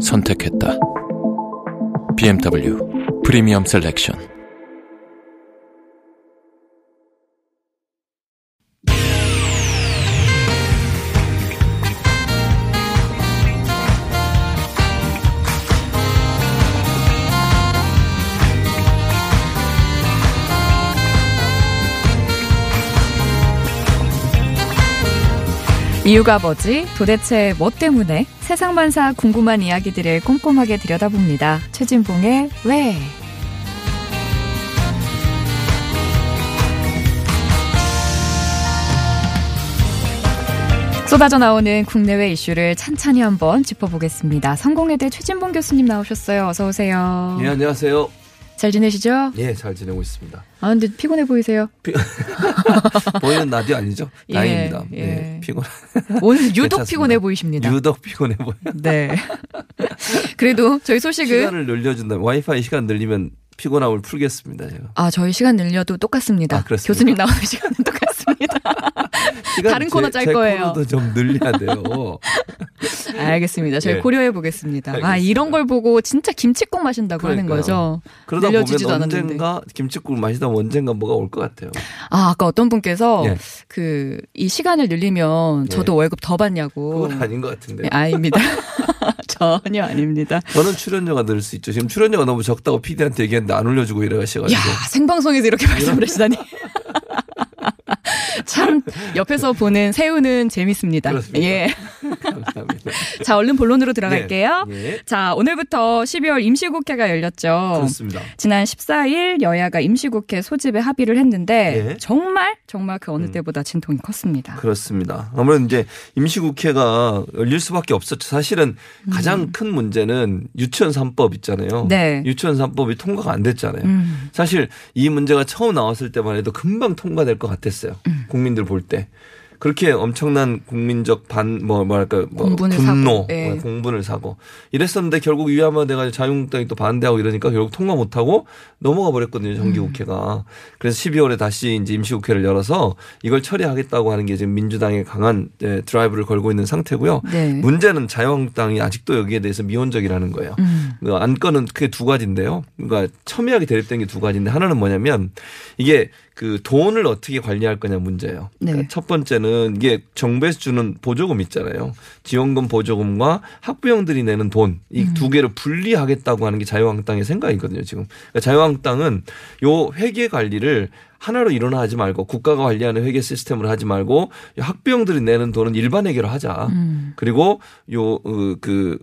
선택했다. BMW 프리미엄 셀렉션. 이유가 뭐지? 도대체 뭐 때문에? 세상만사 궁금한 이야기들을 꼼꼼하게 들여다봅니다. 최진봉의 왜? 쏟아져 나오는 국내외 이슈를 찬찬히 한번 짚어보겠습니다. 성공회대 최진봉 교수님 나오셨어요. 어서 오세요. 예, 안녕하세요. 잘 지내시죠? 예, 잘 지내고 있습니다. 아, 근데 피곤해 보이세요? 보이는 라디오 아니죠? 예, 다행입니다. 예. 예, 피곤. 오늘 유독 괜찮습니다. 피곤해 보이십니다. 유독 피곤해 보여. 네. 그래도 저희 소식은 시간을 늘려준다. 와이파이 시간 늘리면 피곤함을 풀겠습니다. 제가. 아, 저희 시간 늘려도 똑같습니다. 아? 교수님 나오는 시간은 똑같습니다. 시간 다른 코너 짤제 거예요. 코너도 좀 늘려야 돼요. 알겠습니다. 저희 예. 고려해 보겠습니다. 아. 이런 걸 보고 진짜 김치국 마신다고 하는 그러니까요. 거죠. 그러다 보면 않았는데. 언젠가 김치국 마시다 보면 언젠가 뭐가 올 것 같아요. 아, 아까 어떤 분께서 예. 그이 시간을 늘리면 저도 월급 더 받냐고. 그건 아닌 것 같은데. 네, 아닙니다. 전혀 아닙니다. 저는 출연료가 늘 수 있죠. 지금 출연료가 너무 적다고 PD한테 얘기했는데 안 올려주고 이래가셔가지고. 야, 생방송에서 이렇게 말씀을 하시다니. 참 옆에서 보는 새우는 재밌습니다. 그렇습니까? 예. 감사합니다. 자, 얼른 본론으로 들어갈게요. 네. 예. 자, 오늘부터 12월 임시국회가 열렸죠. 그렇습니다. 지난 14일 여야가 임시국회 소집에 합의를 했는데 예. 정말 정말 그 어느 음. 때보다 진통이 컸습니다. 그렇습니다. 아무래도 이제 임시국회가 열릴 수밖에 없었죠. 사실은 가장 큰 문제는 유치원 3법 있잖아요. 음. 네. 유치원 3법이 통과가 안 됐잖아요. 음. 사실 이 문제가 처음 나왔을 때만 해도 금방 통과될 것 같았어요. 음. 국민들 볼 때. 그렇게 엄청난 국민적 반, 뭐, 뭐랄까, 뭐 공분을 분노, 사고, 예. 뭐 공분을 사고 이랬었는데 결국 위험화돼가지고 자유한국당이 또 반대하고 이러니까 결국 통과 못하고 넘어가 버렸거든요. 정기국회가. 그래서 12월에 다시 이제 임시국회를 열어서 이걸 처리하겠다고 하는 게 지금 민주당의 강한 예, 드라이브를 걸고 있는 상태고요. 네. 문제는 자유한국당이 아직도 여기에 대해서 미온적이라는 거예요. 음. 그 안건은 크게 두 가지인데요. 그러니까 첨예하게 대립된 게 두 가지인데 하나는 뭐냐면 이게 그 돈을 어떻게 관리할 거냐 문제예요. 그러니까 네. 첫 번째는 이게 정부에서 주는 보조금 있잖아요. 지원금 보조금과 학부형들이 내는 돈이 음. 두 개를 분리하겠다고 하는 게 자유한국당의 생각이거든요. 지금 그러니까 자유한국당은 요 회계 관리를 하나로 일어나지 말고 국가가 관리하는 회계 시스템으로 하지 말고 이 학부형들이 내는 돈은 일반 회계로 하자. 음. 그리고 요그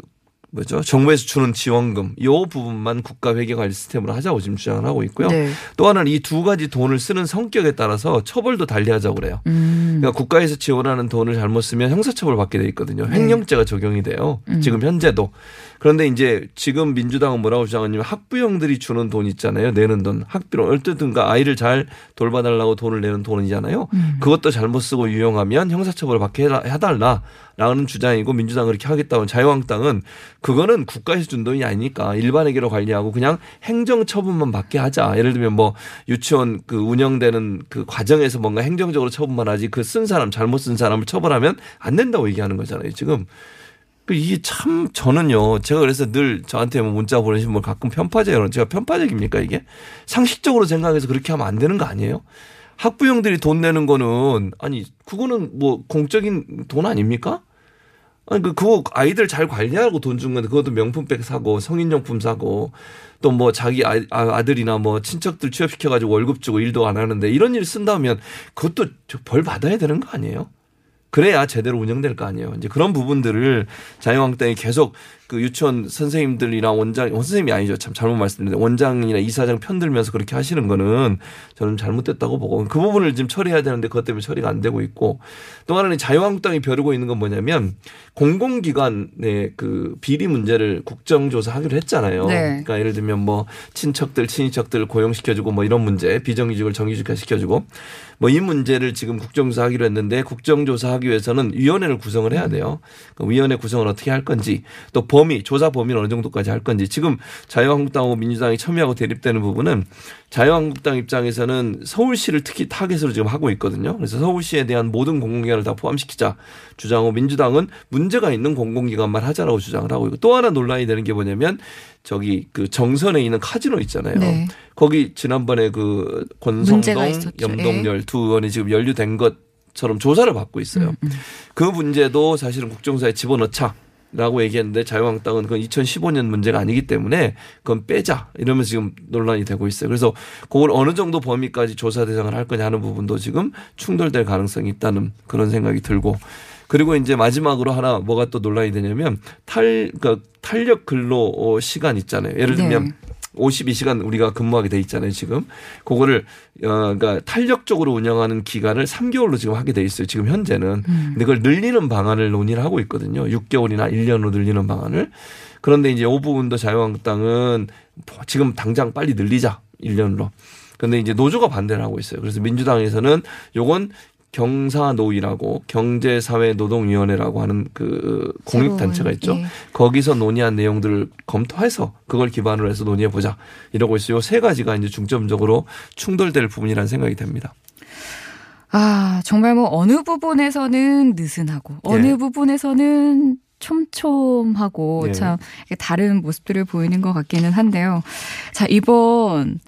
뭐죠? 정부에서 주는 지원금 요 부분만 국가 회계 관리 시스템으로 하자고 지금 주장을 하고 있고요. 네. 또 하나는 이 두 가지 돈을 쓰는 성격에 따라서 처벌도 달리하자고 그래요. 음. 그러니까 국가에서 지원하는 돈을 잘못 쓰면 형사처벌 받게 돼 있거든요. 네. 횡령죄가 적용이 돼요. 음. 지금 현재도. 그런데 이제 지금 민주당은 뭐라고 주장하냐면 학부형들이 주는 돈 있잖아요. 내는 돈. 학비로 어쨌든가 아이를 잘 돌봐달라고 돈을 내는 돈이잖아요. 음. 그것도 잘못 쓰고 유용하면 형사처벌 받게 해라- 해달라. 라는 주장이고 민주당은 그렇게 하겠다고 자유한국당은 그거는 국가에서 준 돈이 아니니까 일반회계로 관리하고 그냥 행정처분만 받게 하자. 예를 들면 뭐 유치원 그 운영되는 그 과정에서 뭔가 행정적으로 처분만 하지 그 쓴 사람 잘못 쓴 사람을 처벌하면 안 된다고 얘기하는 거잖아요. 지금 그 이게 참 저는요. 제가 그래서 늘 저한테 뭐 문자 보내신 분 가끔 편파제요. 제가 편파적입니까 이게? 상식적으로 생각해서 그렇게 하면 안 되는 거 아니에요? 학부형들이 돈 내는 거는 아니 그거는 뭐 공적인 돈 아닙니까? 아니 그 그거 아이들 잘 관리하고 돈 준 건데 그것도 명품백 사고 성인용품 사고 또 뭐 자기 아- 아- 아들이나 뭐 친척들 취업시켜 가지고 월급 주고 일도 안 하는데 이런 일 쓴다면 그것도 저벌 받아야 되는 거 아니에요? 그래야 제대로 운영될 거 아니에요. 이제 그런 부분들을 자유한국당이 계속 그 유치원 선생님들이랑 원장 선생님이 아니죠 참 잘못 말씀드렸는데 원장이나 이사장 편들면서 그렇게 하시는 거는 저는 잘못됐다고 보고 그 부분을 지금 처리해야 되는데 그것 때문에 처리가 안 되고 있고 또 하나는 자유한국당이 벼르고 있는 건 뭐냐면 공공기관의 그 비리 문제를 국정조사하기로 했잖아요. 네. 그러니까 예를 들면 뭐 친척들 친인척들 고용시켜주고 뭐 이런 문제 비정규직을 정규직화 시켜주고 뭐 이 문제를 지금 국정조사하기로 했는데 국정조사하기 위해서는 위원회를 구성을 해야 돼요. 그 위원회 구성을 어떻게 할 건지 또 범위 조사 범위는 어느 정도까지 할 건지 지금 자유한국당하고 민주당이 첨예하고 대립되는 부분은 자유한국당 입장에서는 서울시를 특히 타겟으로 지금 하고 있거든요. 그래서 서울시에 대한 모든 공공기관을 다 포함시키자 주장하고 민주당은 문제가 있는 공공기관만 하자라고 주장을 하고 있고 또 하나 논란이 되는 게 뭐냐면 저기 그 정선에 있는 카지노 있잖아요. 네. 거기 지난번에 그 권성동. 예. 염동열 두 의원이 지금 연루된 것처럼 조사를 받고 있어요. 음, 그 문제도 사실은 국정사에 집어넣자. 라고 얘기했는데 자유한국당은 그건 2015년 문제가 아니기 때문에 그건 빼자 이러면서 지금 논란이 되고 있어요. 그래서 그걸 어느 정도 범위까지 조사 대상을 할 거냐 하는 부분도 지금 충돌될 가능성이 있다는 그런 생각이 들고 그리고 이제 마지막으로 하나 뭐가 또 논란이 되냐면 탈 그러니까 탄력 근로 어, 시간 있잖아요. 예를 들면 네. 52시간 우리가 근무하게 돼 있잖아요, 지금. 그거를 어 그러니까 탄력적으로 운영하는 기간을 3개월로 지금 하게 돼 있어요. 지금 현재는. 근데 그걸 늘리는 방안을 논의를 하고 있거든요. 6개월이나 1년으로 늘리는 방안을. 그런데 이제 이 부분도 자유한국당은 지금 당장 빨리 늘리자. 1년으로. 근데 이제 노조가 반대를 하고 있어요. 그래서 민주당에서는 요건 경사노위라고 경제사회노동위원회라고 하는 그 공익단체가 있죠. 예. 거기서 논의한 내용들을 검토해서 그걸 기반으로 해서 논의해 보자 이러고 있어요. 세 가지가 이제 중점적으로 충돌될 부분이라는 생각이 됩니다. 아, 정말 뭐 어느 부분에서는 느슨하고 어느 예. 부분에서는 촘촘하고 예. 참 다른 모습들을 보이는 것 같기는 한데요. 자, 이번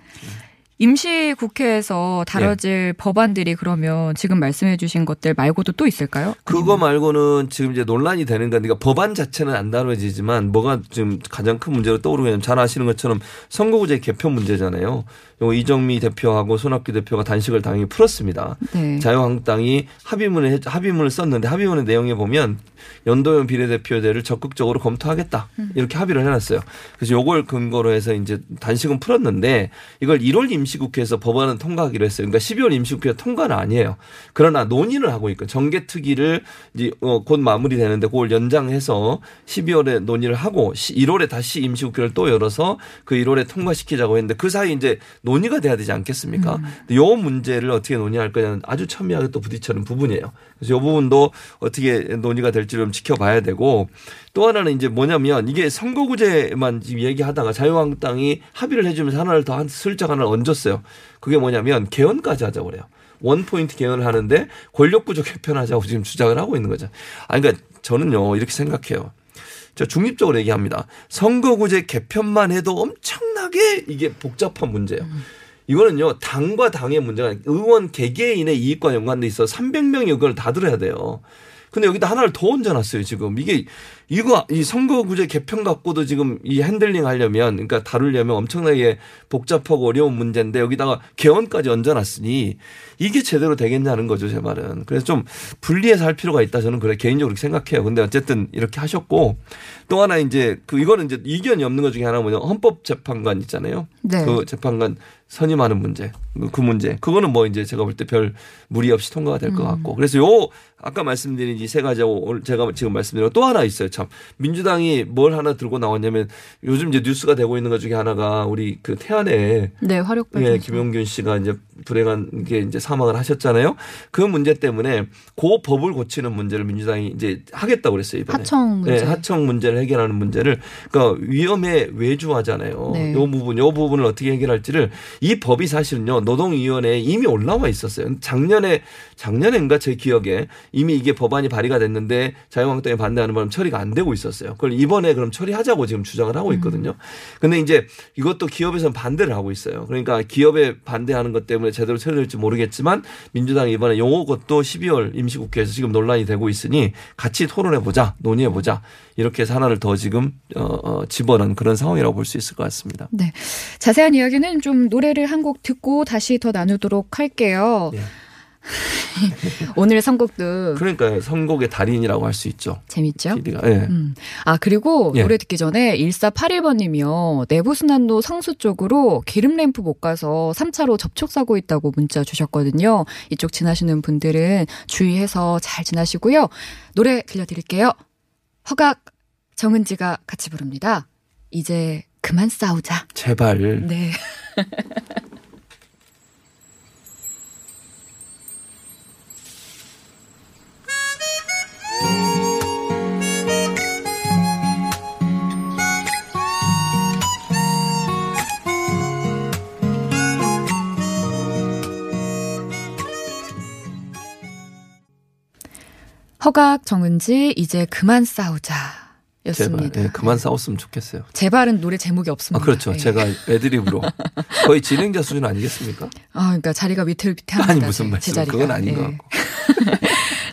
임시 국회에서 다뤄질 법안들이 그러면 지금 말씀해 주신 것들 말고도 또 있을까요? 그거 말고는 지금 이제 논란이 되는 건 그러니까 법안 자체는 안 다뤄지지만 뭐가 지금 가장 큰 문제로 떠오르냐면 잘 아시는 것처럼 선거구제 개표 문제잖아요. 요 이정미 대표하고 손학규 대표가 단식을 당연히 풀었습니다. 네. 자유한국당이 합의문을 했- 합의문을 썼는데 합의문의 내용에 보면 연도형 비례대표제를 적극적으로 검토하겠다 이렇게 합의를 해놨어요. 그래서 요걸 근거로 해서 이제 단식은 풀었는데 이걸 1월 임시국회에서 법안은 통과하기로 했어요. 그러니까 12월 임시국회 통과는 아니에요. 그러나 논의를 하고 있고 정개특위를 이제 어, 곧 마무리되는데 그걸 연장해서 12월에 논의를 하고 1월에 다시 임시국회를 또 열어서 그 1월에 통과시키자고 했는데 그 사이 이제 논의가 돼야 되지 않겠습니까? 근데 요 문제를 어떻게 논의할 거냐는 아주 첨예하게 또 부딪히는 부분이에요. 그래서 요 부분도 어떻게 논의가 될지 좀 지켜봐야 되고 또 하나는 이제 뭐냐면 이게 선거구제만 지금 얘기하다가 자유한국당이 합의를 해주면서 하나를 더 한 슬쩍 하나를 얹었어요. 그게 뭐냐면 개헌까지 하자고 그래요. one point 개헌을 하는데 권력 구조 개편하자고 지금 주장을 하고 있는 거죠. 아 그러니까 저는요 이렇게 생각해요. 저 중립적으로 얘기합니다. 선거구제 개편만 해도 엄청나게 이게 복잡한 문제예요. 이거는요 당과 당의 문제가 의원 개개인의 이익과 연관돼 있어 300명의 의견을 다 들어야 돼요. 근데 여기다 하나를 더 얹어놨어요 지금 이게 이거 이 선거구제 개편 갖고도 지금 이 handling 하려면 그러니까 다루려면 엄청나게 복잡하고 어려운 문제인데 여기다가 개헌까지 얹어놨으니 이게 제대로 되겠냐는 거죠 제 말은. 그래서 좀 분리해서 할 필요가 있다 저는 그래 개인적으로 생각해요. 근데 어쨌든 이렇게 하셨고 또 하나 이제 그 이거는 이제 이견이 없는 것 중에 하나가 뭐냐 헌법재판관 있잖아요. 네. 그 재판관 선임하는 문제 그 문제. 그거는 뭐 이제 제가 볼 때 별 무리 없이 통과가 될 것 같고. 그래서 요 아까 말씀드린 이세 오늘 제가 지금 말씀드린 거또 하나 있어요 참 민주당이 뭘 하나 들고 나왔냐면 요즘 이제 뉴스가 되고 있는 것 중에 하나가 우리 그 태안에 네, 화력발. 예, 김용균 씨가 이제 불행한 게 이제 사망을 하셨잖아요. 그 문제 때문에 그 법을 고치는 문제를 민주당이 이제 하겠다고 그랬어요 이번에. 하청 문제. 네, 하청 문제를 해결하는 문제를 그러니까 위험에 외주하잖아요. 네. 요 부분, 요 부분을 어떻게 해결할지를 이 법이 사실은요 노동위원회에 이미 올라와 있었어요. 작년에 작년인가 제 기억에 이미 이게 법안이 발의가 됐는데 자유한국당이 반대하는 바람 처리가 안 되고 있었어요. 그걸 이번에 그럼 처리하자고 지금 주장을 하고 있거든요. 근데 이제 이것도 기업에서는 반대를 하고 있어요. 그러니까 기업에 반대하는 것 때문에 제대로 처리될지 모르겠지만 민주당이 이번에 요것도 12월 임시국회에서 지금 논란이 되고 있으니 같이 토론해 보자, 논의해 보자. 이렇게 해서 하나를 더 지금 어, 어, 집어넣은 그런 상황이라고 볼 수 있을 것 같습니다. 네. 자세한 이야기는 좀 노래를 한 곡 듣고 다시 더 나누도록 할게요. 예. 오늘 선곡도 그러니까 선곡의 달인이라고 할 수 있죠. 재밌죠? PD가. 예. 음. 아, 그리고 예. 노래 듣기 전에 1481번님이요. 내부순환로 성수 쪽으로 기름 램프 못 가서 3차로 접촉사고 있다고 문자 주셨거든요. 이쪽 지나시는 분들은 주의해서 잘 지나시고요. 노래 들려드릴게요. 허각 정은지가 같이 부릅니다. 이제 그만 싸우자. 제발. 네. 허각 정은지 이제 그만 싸우자. 제발. 였습니다. 예, 그만 싸웠으면 좋겠어요. 제발은 노래 제목이 아, 없습니다. 그렇죠. 예. 제가 애드립으로 거의 진행자 수준 아니겠습니까? 아, 그러니까 자리가 위태위태합니다. 아니 무슨 제- 말씀? 제 자리가. 그건 아닌 것 예. 같고.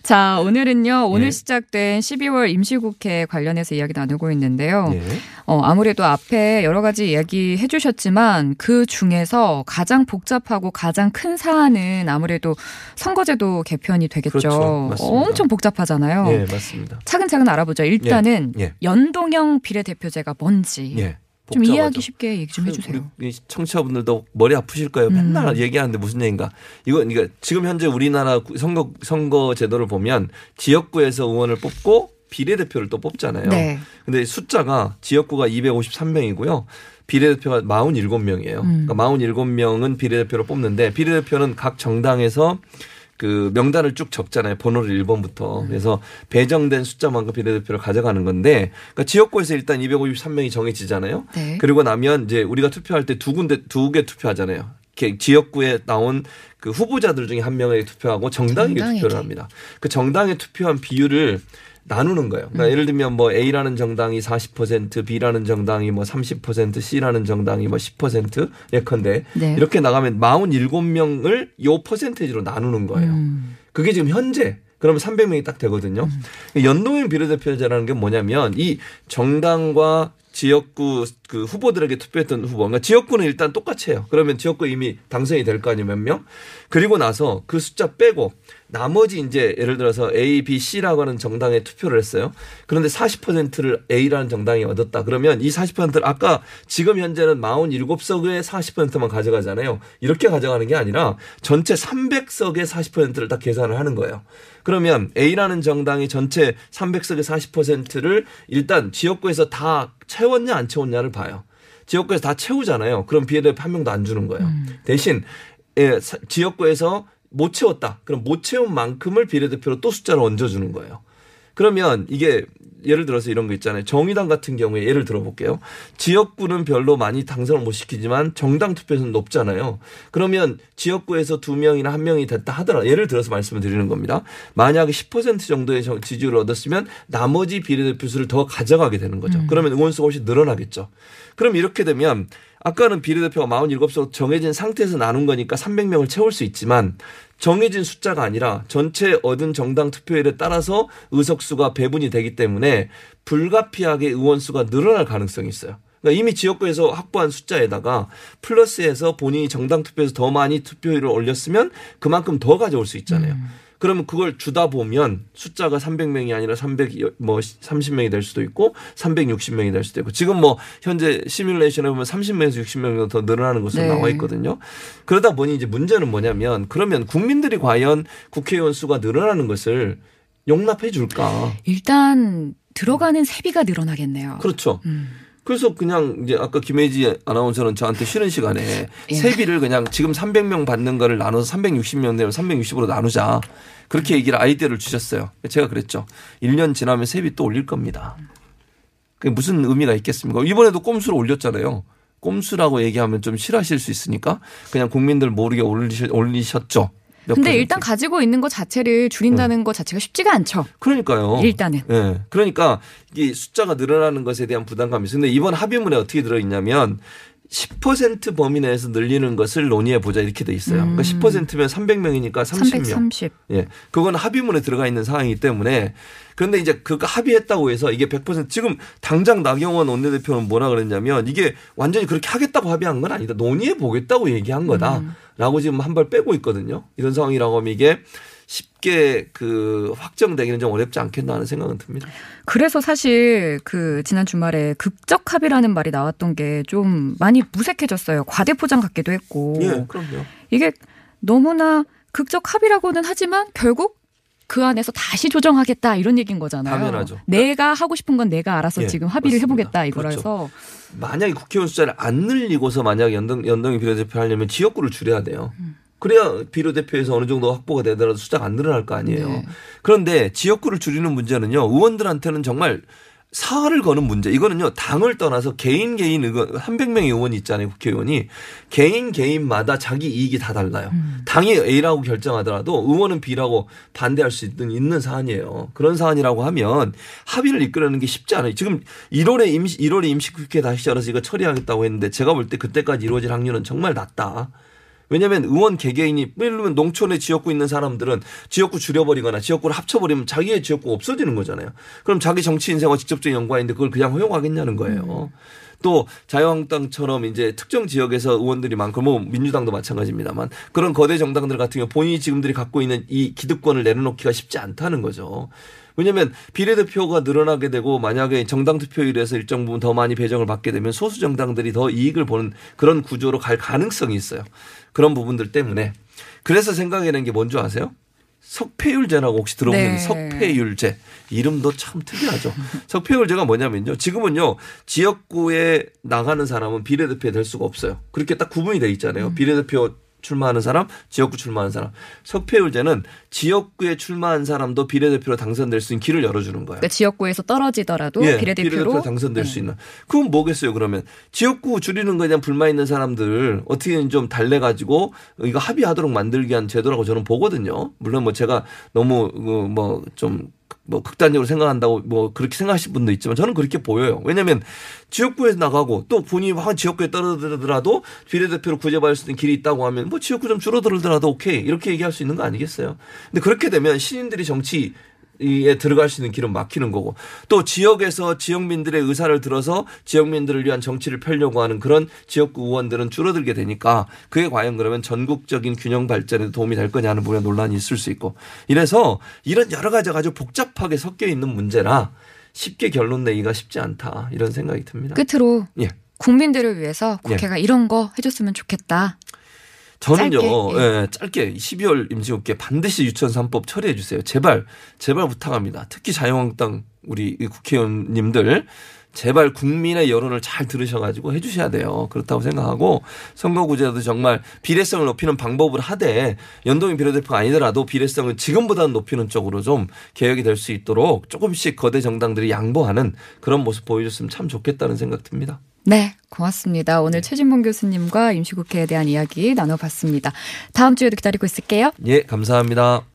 자, 오늘은요. 오늘 예. 시작된 12월 임시국회 관련해서 이야기 나누고 있는데요. 예. 어, 아무래도 앞에 여러 가지 이야기 해 주셨지만 그 중에서 가장 복잡하고 가장 큰 사안은 아무래도 선거제도 개편이 되겠죠. 그렇죠. 엄청 복잡하잖아요. 예, 맞습니다. 차근차근 알아보죠. 일단은 예. 연동형 비례대표제가 뭔지 복잡하죠. 이해하기 쉽게 얘기 좀 해주세요. 우리 청취자분들도 머리 아프실 거예요. 음. 맨날 얘기하는데 무슨 얘기인가. 이거 그러니까 지금 현재 우리나라 선거 선거 제도를 보면 지역구에서 의원을 뽑고 비례대표를 또 뽑잖아요. 네. 근데 숫자가 지역구가 253명이고요. 비례대표가 47명이에요. 음. 그러니까 47명은 비례대표를 뽑는데 비례대표는 각 정당에서 그 명단을 쭉 적잖아요. 번호를 1번부터. 그래서 배정된 숫자만큼 비례대표를 가져가는 건데 그러니까 지역구에서 일단 253명이 정해지잖아요. 네. 그리고 나면 이제 우리가 투표할 때 두 군데 두 개 투표하잖아요. 지역구에 나온 그 후보자들 중에 한 명에게 투표하고 정당에게 정당에게. 투표를 합니다. 그 정당에 투표한 비율을 나누는 거예요. 음. 그러니까 예를 들면 뭐 A라는 정당이 40%, B라는 정당이 뭐 30%, C라는 정당이 뭐 10% 예컨대 네. 이렇게 나가면 47명을 요 퍼센테이지로 나누는 거예요. 음. 그게 지금 현재 그러면 300명이 딱 되거든요. 연동형 비례대표제라는 게 뭐냐면 이 정당과 지역구 그 후보들에게 투표했던 후보, 그러니까 지역구는 일단 똑같이 해요. 그러면 지역구 이미 당선이 될 거 아니에요, 몇 명? 그리고 나서 그 숫자 빼고 나머지 이제 예를 들어서 A, B, C라고 하는 정당에 투표를 했어요. 그런데 40%를 A라는 정당이 얻었다. 그러면 이 40%를 아까 지금 현재는 47석의 40%만 가져가잖아요. 이렇게 가져가는 게 아니라 전체 300석의 40%를 다 계산을 하는 거예요. 그러면 A라는 정당이 전체 300석의 40%를 일단 지역구에서 다 채웠냐 안 채웠냐를 봐요. 지역구에서 다 채우잖아요. 그럼 비례대표 한 명도 안 주는 거예요. 대신 예, 사- 지역구에서 못 채웠다. 그럼 못 채운 만큼을 비례대표로 또 숫자를 얹어주는 거예요. 그러면 이게 예를 들어서 이런 거 있잖아요. 정의당 같은 경우에 예를 들어볼게요. 지역구는 별로 많이 당선을 못 시키지만 정당 투표에서는 높잖아요. 그러면 지역구에서 두 명이나 한 명이 됐다 하더라. 예를 들어서 말씀을 드리는 겁니다. 만약에 10% 정도의 정- 지지율을 얻었으면 나머지 비례대표 수를 더 가져가게 되는 거죠. 그러면 의원수가 훨씬 늘어나겠죠. 그럼 이렇게 되면 아까는 비례대표가 47석 정해진 상태에서 나눈 거니까 300명을 채울 수 있지만 정해진 숫자가 아니라 전체 얻은 정당 투표율에 따라서 의석수가 배분이 되기 때문에 불가피하게 의원수가 늘어날 가능성이 있어요. 그러니까 이미 지역구에서 확보한 숫자에다가 플러스해서 본인이 정당 투표에서 더 많이 투표율을 올렸으면 그만큼 더 가져올 수 있잖아요. 그러면 그걸 주다 보면 숫자가 300명이 아니라 300, 뭐 30명이 될 수도 있고 360명이 될 수도 있고 지금 뭐 현재 시뮬레이션에 보면 30명에서 60명 더 늘어나는 것으로 네. 나와 있거든요. 그러다 보니 이제 문제는 뭐냐면 그러면 국민들이 과연 국회의원 수가 늘어나는 것을 용납해 줄까? 일단 들어가는 세비가 늘어나겠네요. 그렇죠. 음. 그래서 그냥 이제 아까 김혜지 아나운서는 저한테 쉬는 시간에 예. 세비를 그냥 지금 300명 받는 거를 나눠서 360명 되면 360으로 나누자. 그렇게 얘기를 아이디어를 주셨어요. 제가 그랬죠. 1년 지나면 세비 또 올릴 겁니다. 그게 무슨 의미가 있겠습니까? 이번에도 꼼수로 올렸잖아요. 꼼수라고 얘기하면 좀 싫어하실 수 있으니까 그냥 국민들 모르게 올리셨, 올리셨죠. 몇 근데 퍼센트. 일단 가지고 있는 것 자체를 줄인다는 것 자체가 쉽지가 않죠. 그러니까요. 일단은. 예. 그러니까 이 숫자가 늘어나는 것에 대한 부담감이 있어요. 근데 이번 합의문에 어떻게 들어있냐면 10% 범위 내에서 늘리는 것을 논의해 보자 이렇게 돼 있어요. 음. 그러니까 10%면 300명이니까 30명. 330. 예. 그건 합의문에 들어가 있는 상황이기 때문에 그런데 이제 그거 합의했다고 해서 이게 100% 지금 당장 나경원 원내대표는 뭐라 그랬냐면 이게 완전히 그렇게 하겠다고 합의한 건 아니다. 논의해 보겠다고 얘기한 거다라고 지금 한 발 빼고 있거든요. 이런 상황이라고 하면 이게 쉽게 그 확정되기는 좀 어렵지 않겠나 하는 생각은 듭니다. 그래서 사실 그 지난 주말에 극적 합의라는 말이 나왔던 게 좀 많이 무색해졌어요. 과대포장 같기도 했고. 예, 그럼요. 이게 너무나 극적 합의라고는 하지만 결국 그 안에서 다시 조정하겠다 이런 얘기인 거잖아요. 당연하죠. 내가 하고 싶은 건 내가 알아서 예, 지금 합의를 맞습니다. 해보겠다 이거라서 만약에 국회의원 숫자를 안 늘리고서 만약 연동, 연동형 비례대표 하려면 지역구를 줄여야 돼요. 그래야 비례대표에서 어느 정도 확보가 되더라도 숫자가 안 늘어날 거 아니에요. 네. 그런데 지역구를 줄이는 문제는요, 의원들한테는 정말 사활을 거는 문제. 이거는요, 당을 떠나서 개인 개인 의원, 300명의 의원이 있잖아요, 국회의원이. 개인 개인마다 자기 이익이 다 달라요. 당이 A라고 결정하더라도 의원은 B라고 반대할 수 있는, 있는 사안이에요. 그런 사안이라고 하면 합의를 이끌어내는 게 쉽지 않아요. 지금 1월에 임시, 1월에 임시 국회 다시 열어서 이거 처리하겠다고 했는데 제가 볼 때 그때까지 이루어질 확률은 정말 낮다. 왜냐하면 의원 개개인이 예를 들면 농촌에 지역구 있는 사람들은 지역구 줄여버리거나 지역구를 합쳐버리면 자기의 지역구 없어지는 거잖아요. 그럼 자기 정치 인생과 직접적인 연관이 있는데 그걸 그냥 허용하겠냐는 거예요. 또 자유한국당처럼 이제 특정 지역에서 의원들이 많고 뭐 민주당도 마찬가지입니다만 그런 거대 정당들 같은 경우 본인이 지금들이 갖고 있는 이 기득권을 내려놓기가 쉽지 않다는 거죠. 왜냐하면 비례대표가 늘어나게 되고 만약에 정당 투표율에서 일정 부분 더 많이 배정을 받게 되면 소수 정당들이 더 이익을 보는 그런 구조로 갈 가능성이 있어요. 그런 부분들 때문에 그래서 생각해낸 게 뭔지 아세요? 석패율제라고 혹시 들어보신 네. 석패율제 이름도 참 특이하죠. 석패율제가 뭐냐면요. 지금은요 지역구에 나가는 사람은 비례대표에 될 수가 없어요. 그렇게 딱 구분이 돼 있잖아요. 비례대표 출마하는 사람, 지역구 출마하는 사람. 석패율제는 지역구에 출마한 사람도 비례대표로 당선될 수 있는 길을 열어주는 거예요. 그러니까 지역구에서 떨어지더라도 예, 비례대표로 당선될 네. 수 있는. 그건 뭐겠어요, 그러면. 지역구 줄이는 거에 대한 불만 있는 사람들 어떻게든 좀 달래 가지고 이거 합의하도록 만들기 위한 제도라고 저는 보거든요. 물론 뭐 제가 너무 뭐 좀 뭐 극단적으로 생각한다고 뭐 그렇게 생각하실 분도 있지만 저는 그렇게 보여요. 왜냐하면 지역구에서 나가고 또 본인이 한 지역구에 떨어지더라도 비례대표로 구제받을 수 있는 길이 있다고 하면 뭐 지역구 좀 줄어들더라도 오케이 이렇게 얘기할 수 있는 거 아니겠어요? 근데 그렇게 되면 신인들이 정치 에 들어갈 수 있는 길은 막히는 거고 또 지역에서 지역민들의 의사를 들어서 지역민들을 위한 정치를 펴려고 하는 그런 지역구 의원들은 줄어들게 되니까 그게 과연 그러면 전국적인 균형 발전에 도움이 될 거냐 하는 부분에 논란이 있을 수 있고 이래서 이런 여러 가지가 아주 복잡하게 섞여 있는 문제라 쉽게 결론 내기가 쉽지 않다 이런 생각이 듭니다. 끝으로 예. 국민들을 위해서 국회가 이런 거 해줬으면 좋겠다. 저는요, 짧게, 예, 짧게 12월 임시국회 반드시 유치원 3법 처리해 주세요. 제발, 제발 부탁합니다. 특히 자유한국당 우리 이 국회의원님들 제발 국민의 여론을 잘 들으셔가지고 해주셔야 돼요. 그렇다고 생각하고 선거구제도 정말 비례성을 높이는 방법을 하되 연동형 비례대표가 아니더라도 비례성을 지금보다는 높이는 쪽으로 좀 개혁이 될 수 있도록 조금씩 거대 정당들이 양보하는 그런 모습 보여줬으면 참 좋겠다는 생각 듭니다. 네, 고맙습니다. 오늘 최진봉 교수님과 임시국회에 대한 이야기 나눠봤습니다. 다음 주에도 기다리고 있을게요. 예, 감사합니다.